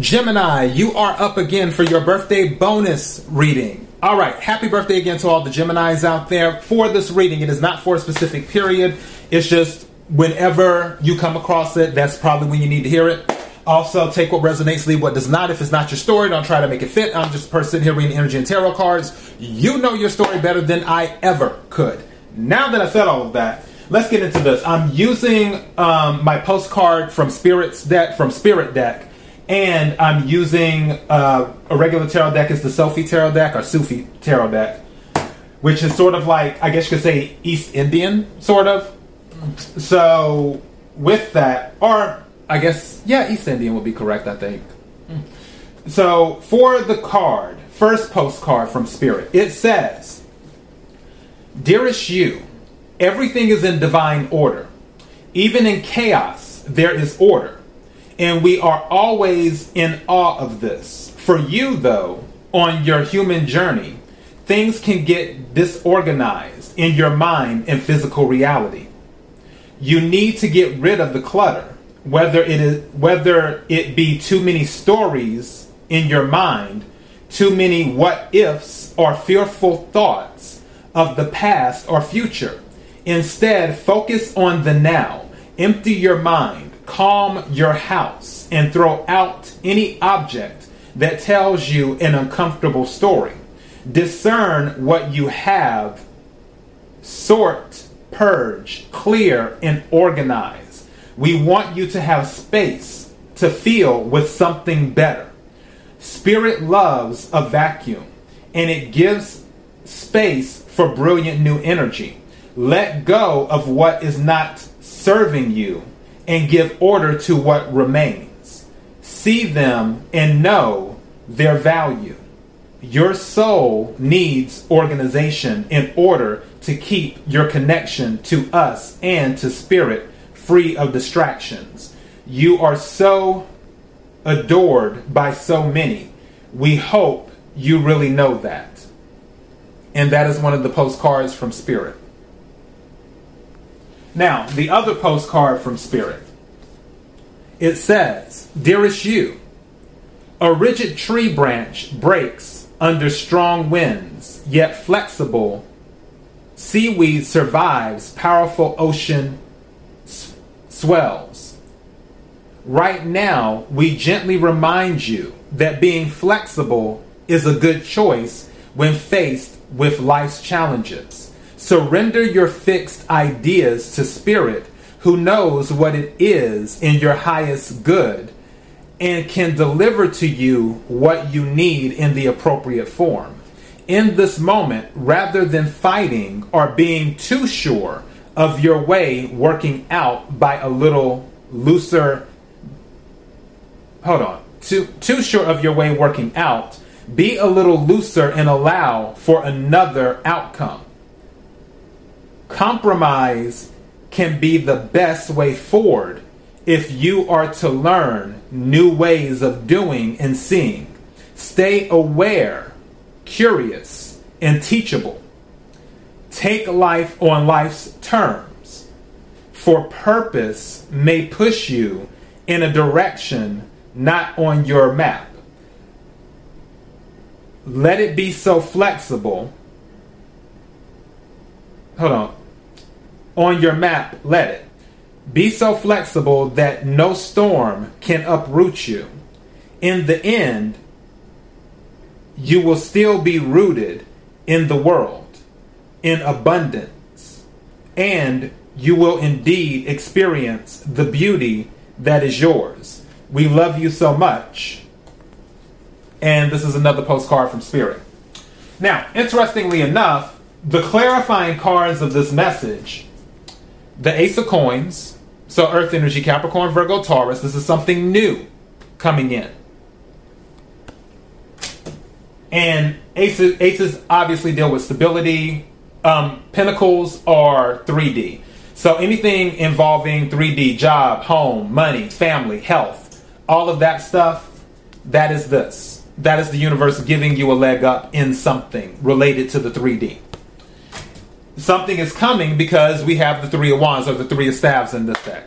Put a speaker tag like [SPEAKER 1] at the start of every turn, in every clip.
[SPEAKER 1] Gemini, you are up again for your birthday bonus reading. All right, happy birthday again to all the Geminis out there. For this reading, it is not for a specific period, it's just whenever you come across it, that's probably when you need to hear it. Also, take what resonates, leave what does not. If it's not your story, don't try to make it fit. I'm just a person here reading energy and tarot cards. You know your story better than I ever could. Now that I said all of that, let's get into this. I'm using um, my postcard from Spirit's deck, from Spirit deck, and I'm using uh, a regular tarot deck. It's the Sophie tarot deck or Sufi tarot deck, which is sort of like I guess you could say East Indian, sort of. So with that, or I guess, yeah, East Indian would be correct, I think. So, for the card, first postcard from Spirit, it says Dearest you, everything is in divine order. Even in chaos, there is order. And we are always in awe of this. For you, though, on your human journey, things can get disorganized in your mind and physical reality. You need to get rid of the clutter whether it is whether it be too many stories in your mind, too many what ifs or fearful thoughts of the past or future. Instead, focus on the now. Empty your mind, calm your house, and throw out any object that tells you an uncomfortable story. Discern what you have, sort, purge, clear, and organize we want you to have space to feel with something better. Spirit loves a vacuum and it gives space for brilliant new energy. Let go of what is not serving you and give order to what remains. See them and know their value. Your soul needs organization in order to keep your connection to us and to spirit free of distractions. You are so adored by so many. We hope you really know that. And that is one of the postcards from Spirit. Now, the other postcard from Spirit. It says, Dearest you, a rigid tree branch breaks under strong winds, yet flexible. Seaweed survives powerful ocean swells. Right now, we gently remind you that being flexible is a good choice when faced with life's challenges. Surrender your fixed ideas to Spirit, who knows what it is in your highest good and can deliver to you what you need in the appropriate form. In this moment, rather than fighting or being too sure of your way working out by a little looser. Hold on. Too, too sure of your way working out, be a little looser and allow for another outcome. Compromise can be the best way forward if you are to learn new ways of doing and seeing. Stay aware, curious, and teachable. Take life on life's terms, for purpose may push you in a direction not on your map. Let it be so flexible. Hold on. On your map, let it. Be so flexible that no storm can uproot you. In the end, you will still be rooted in the world in abundance, and you will indeed experience the beauty that is yours. We love you so much. And this is another postcard from Spirit. Now, interestingly enough, the clarifying cards of this message the Ace of Coins, so Earth Energy, Capricorn, Virgo, Taurus, this is something new coming in. And aces, aces obviously deal with stability, um, pentacles are 3D. So anything involving 3D, job, home, money, family, health, all of that stuff, that is this. That is the universe giving you a leg up in something related to the 3D. Something is coming because we have the three of wands or the three of staves in this deck.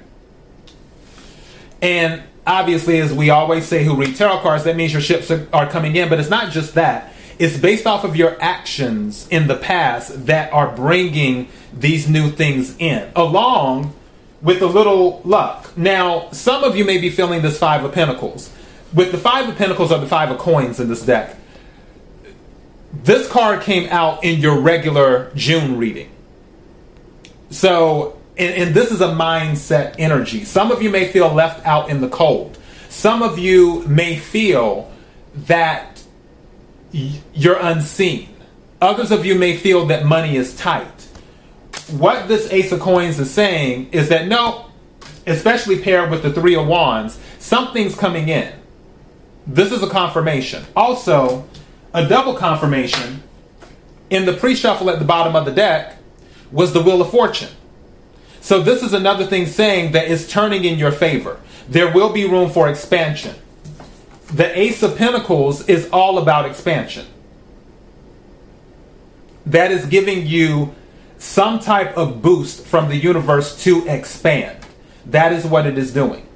[SPEAKER 1] And obviously, as we always say, who read tarot cards, that means your ships are, are coming in. But it's not just that. It's based off of your actions in the past that are bringing these new things in, along with a little luck. Now, some of you may be feeling this Five of Pentacles. With the Five of Pentacles or the Five of Coins in this deck, this card came out in your regular June reading. So, and, and, this is a mindset energy. Some of you may feel left out in the cold. Some of you may feel that you're unseen. Others of you may feel that money is tight. What this Ace of Coins is saying is that no, especially paired with the Three of Wands, something's coming in. This is a confirmation. Also, a double confirmation in the pre shuffle at the bottom of the deck was the Wheel of Fortune. So, this is another thing saying that is turning in your favor. There will be room for expansion. The Ace of Pentacles is all about expansion. That is giving you some type of boost from the universe to expand. That is what it is doing.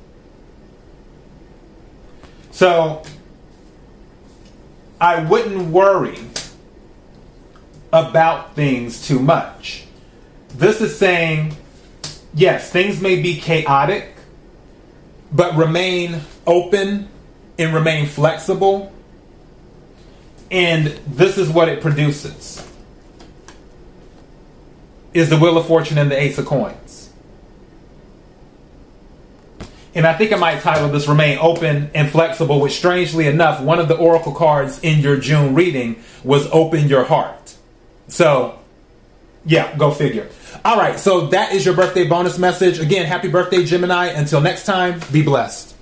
[SPEAKER 1] So, I wouldn't worry about things too much. This is saying, yes, things may be chaotic, but remain open and remain flexible. And this is what it produces is the Wheel of Fortune and the Ace of Coins. And I think I might title this Remain Open and Flexible, which strangely enough, one of the Oracle cards in your June reading was Open Your Heart. So, yeah, go figure. All right, so that is your birthday bonus message. Again, happy birthday, Gemini. Until next time, be blessed.